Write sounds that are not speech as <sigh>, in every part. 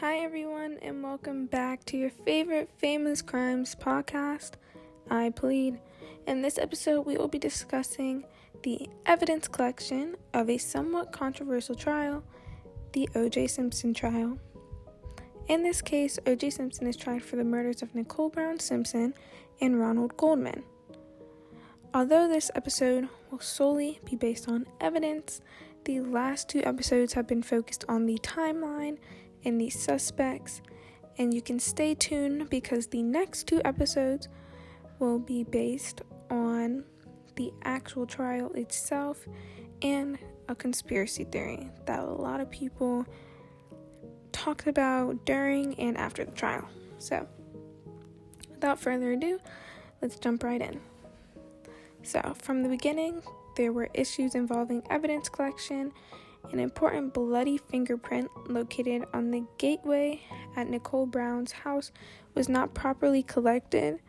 Hi, everyone, and welcome back to your favorite famous crimes podcast. I plead. In this episode, we will be discussing the evidence collection of a somewhat controversial trial, the O.J. Simpson trial. In this case, O.J. Simpson is tried for the murders of Nicole Brown Simpson and Ronald Goldman. Although this episode will solely be based on evidence, the last two episodes have been focused on the timeline and the suspects, and you can stay tuned because the next two episodes will be based on the actual trial itself and a conspiracy theory that a lot of people talked about during and after the trial. So, without further ado, let's jump right in. So, from the beginning, there were issues involving evidence collection. An important bloody fingerprint located on the gateway at Nicole Brown's house was not properly collected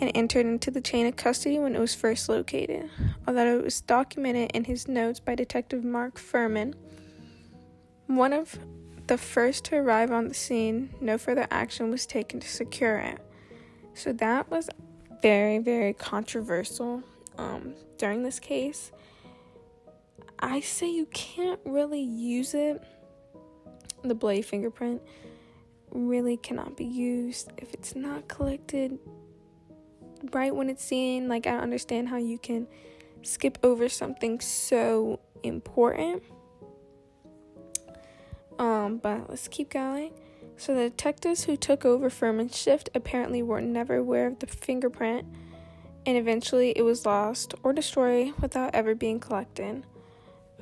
and entered into the chain of custody when it was first located, although it was documented in his notes by Detective Mark Fuhrman. One of the first to arrive on the scene, no further action was taken to secure it. So that was very, very controversial um, during this case. I say you can't really use it. The blade fingerprint really cannot be used if it's not collected right when it's seen. Like, I understand how you can skip over something so important. Um, but let's keep going. So, the detectives who took over Fuhrman's shift apparently were never aware of the fingerprint, and eventually it was lost or destroyed without ever being collected.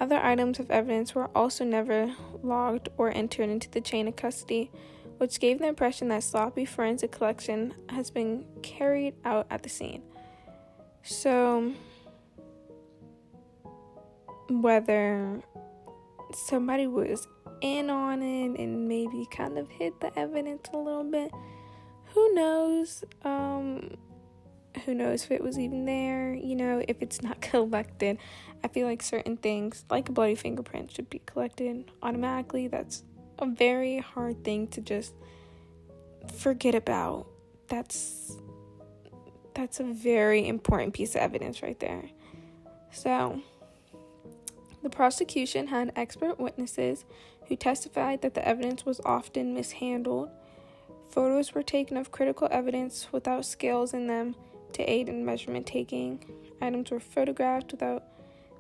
Other items of evidence were also never logged or entered into the chain of custody, which gave the impression that sloppy forensic collection has been carried out at the scene. So, whether somebody was in on it and maybe kind of hid the evidence a little bit, who knows? Um, who knows if it was even there, you know, if it's not <laughs> collected. I feel like certain things, like a bloody fingerprint, should be collected automatically. That's a very hard thing to just forget about. That's that's a very important piece of evidence right there. So, the prosecution had expert witnesses who testified that the evidence was often mishandled. Photos were taken of critical evidence without scales in them to aid in measurement taking. Items were photographed without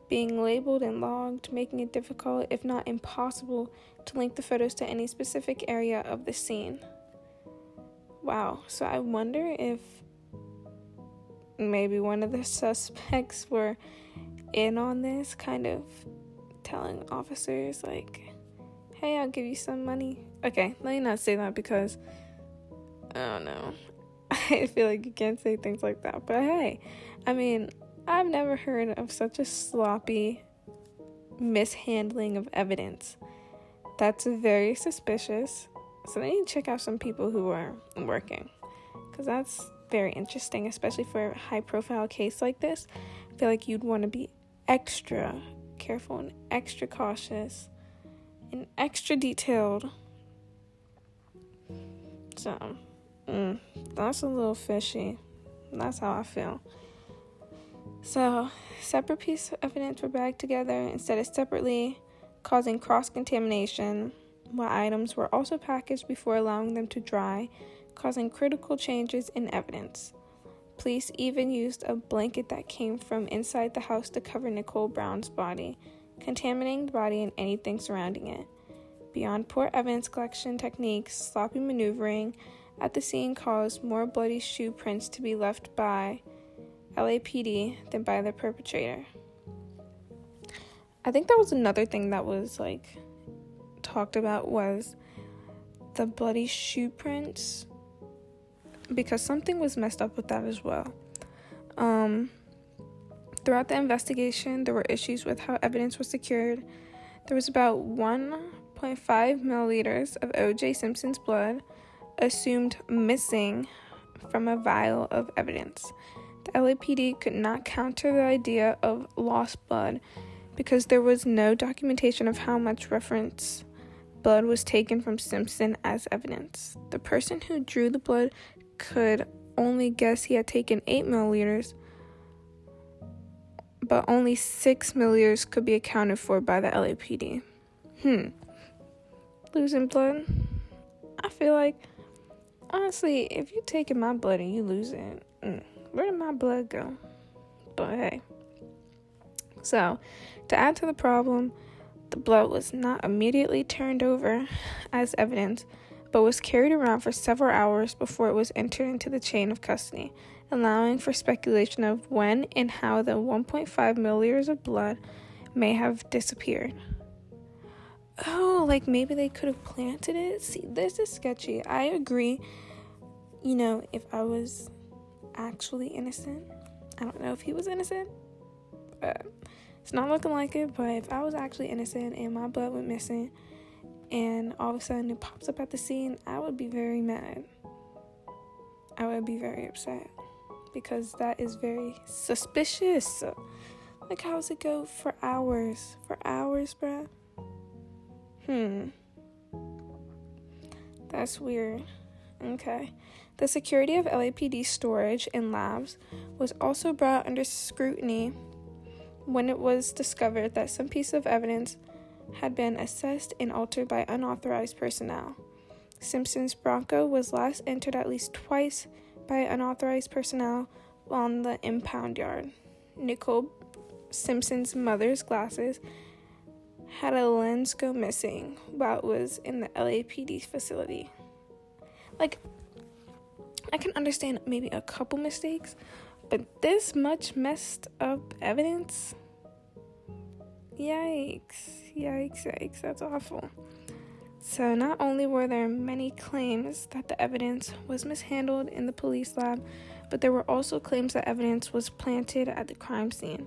being labeled and logged, making it difficult, if not impossible, to link the photos to any specific area of the scene. Wow, so I wonder if maybe one of the <laughs> suspects were in on this, kind of telling officers, like, hey, I'll give you some money. Okay, let me not say that because I don't know. <laughs> I feel like you can't say things like that. But hey, I mean, I've never heard of such a sloppy mishandling of evidence. That's very suspicious. So I need to check out some people who are working because that's very interesting, especially for a high profile case like this. I feel like you'd want to be extra careful and extra cautious and extra detailed. So, mm, that's a little fishy. That's how I feel. So, separate pieces of evidence were bagged together instead of separately, causing cross contamination, while items were also packaged before allowing them to dry, causing critical changes in evidence. Police even used a blanket that came from inside the house to cover Nicole Brown's body, contaminating the body and anything surrounding it. Beyond poor evidence collection techniques, sloppy maneuvering at the scene caused more bloody shoe prints to be left by LAPD than by the perpetrator. I think that was another thing that was like talked about was the bloody shoe prints because something was messed up with that as well. Um, throughout the investigation, there were issues with how evidence was secured. There was about 1.5 milliliters of O.J. Simpson's blood assumed missing from a vial of evidence. The LAPD could not counter the idea of lost blood because there was no documentation of how much reference blood was taken from Simpson as evidence. The person who drew the blood could only guess he had taken 8 milliliters, but only 6 milliliters could be accounted for by the LAPD. Hmm. Losing blood? I feel like, honestly, if you're taking my blood and you lose it, mm, where did my blood go? But hey. So, to add to the problem, the blood was not immediately turned over as evidence, but was carried around for several hours before it was entered into the chain of custody, allowing for speculation of when and how the 1.5 milliliters of blood may have disappeared. Oh, like maybe they could have planted it? See, this is sketchy. I agree. You know, if I was actually innocent, I don't know if he was innocent, but it's not looking like it, but if I was actually innocent and my blood went missing and all of a sudden it pops up at the scene, I would be very mad. I would be very upset because that is very suspicious. Like, how's it go for hours? For hours, bruh? Hmm. That's weird. Okay. The security of LAPD storage and labs was also brought under scrutiny when it was discovered that some piece of evidence had been assessed and altered by unauthorized personnel. Simpson's Bronco was last entered at least twice by unauthorized personnel on the impound yard. Nicole Simpson's mother's glasses had a lens go missing while it was in the LAPD facility. Like, I can understand maybe a couple mistakes, but this much messed up evidence? Yikes, yikes, yikes, that's awful. So, not only were there many claims that the evidence was mishandled in the police lab, but there were also claims that evidence was planted at the crime scene.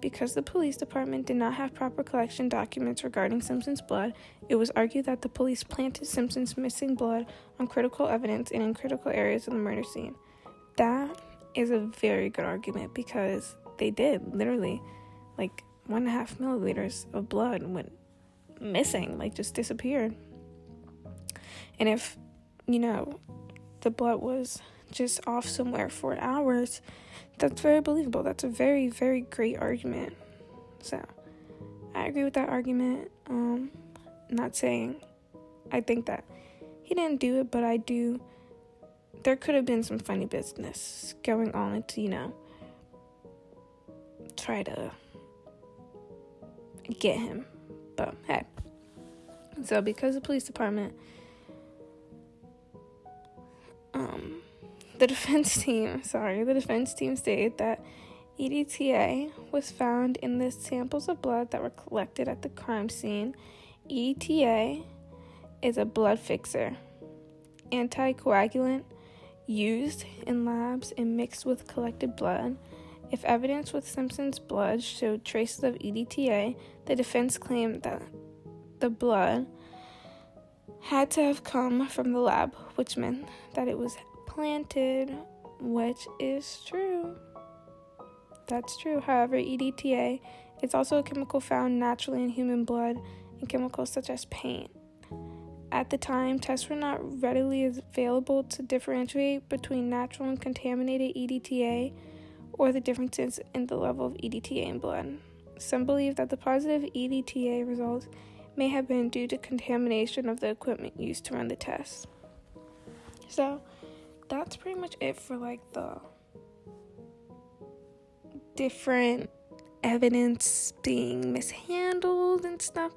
Because the police department did not have proper collection documents regarding Simpson's blood, it was argued that the police planted Simpson's missing blood on critical evidence and in critical areas of the murder scene. That is a very good argument because they did literally like one and a half milliliters of blood went missing, like just disappeared. And if, you know, the blood was just off somewhere for hours, that's very believable. That's a very, very great argument. So I agree with that argument. Um, not saying I think that he didn't do it, but I do there could have been some funny business going on to, you know, try to get him. But hey. So because the police department um the defense <laughs> team, sorry, the defense team stated that EDTA was found in the samples of blood that were collected at the crime scene. EDTA is a blood fixer, anticoagulant, used in labs and mixed with collected blood. If evidence with Simpson's blood showed traces of EDTA, the defense claimed that the blood had to have come from the lab, which meant that it was planted, which is true. That's true. However, EDTA is also a chemical found naturally in human blood and chemicals such as paint. At the time, tests were not readily available to differentiate between natural and contaminated EDTA or the differences in the level of EDTA in blood. Some believe that the positive EDTA results may have been due to contamination of the equipment used to run the tests. So, that's pretty much it for like the different evidence being mishandled and stuff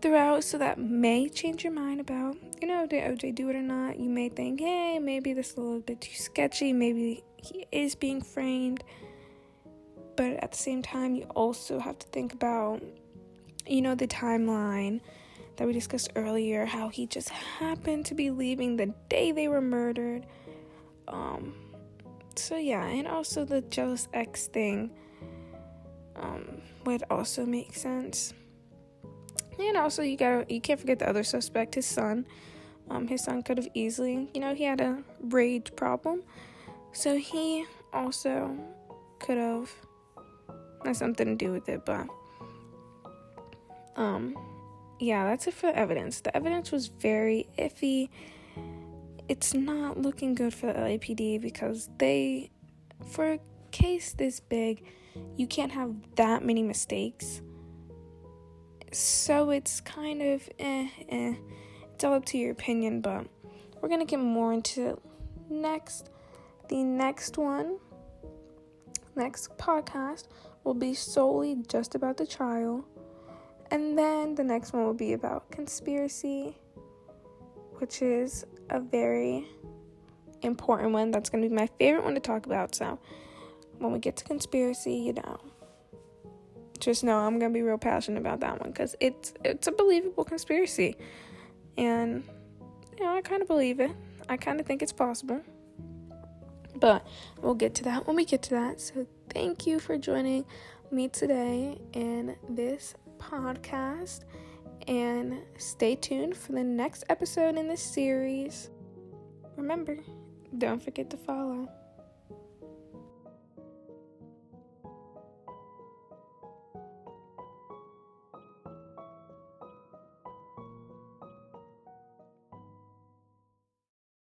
throughout, so that may change your mind about, you know, did OJ do it or not? You may think, hey, maybe this is a little bit too sketchy, maybe he is being framed. But at the same time, you also have to think about, you know, the timeline that we discussed earlier, how he just happened to be leaving the day they were murdered. Um, so yeah, and also the jealous ex thing um, would also make sense. And also, you got you can't forget the other suspect, his son. Um, his son could have easily, you know, he had a rage problem, so he also could have had something to do with it. But um, yeah, that's it for the evidence. The evidence was very iffy. It's not looking good for the LAPD because they, for a case this big, you can't have that many mistakes. So it's kind of eh, eh. It's all up to your opinion, but we're gonna get more into it next. The next one, next podcast, will be solely just about the trial. And then the next one will be about conspiracy, which is a very important one. That's going to be my favorite one to talk about. So when we get to conspiracy, you know, just know I'm going to be real passionate about that one because it's it's a believable conspiracy. And you know, I kind of believe it. I kind of think it's possible. But we'll get to that when we get to that. So thank you for joining me today in this podcast and stay tuned for the next episode in this series. Remember, don't forget to follow.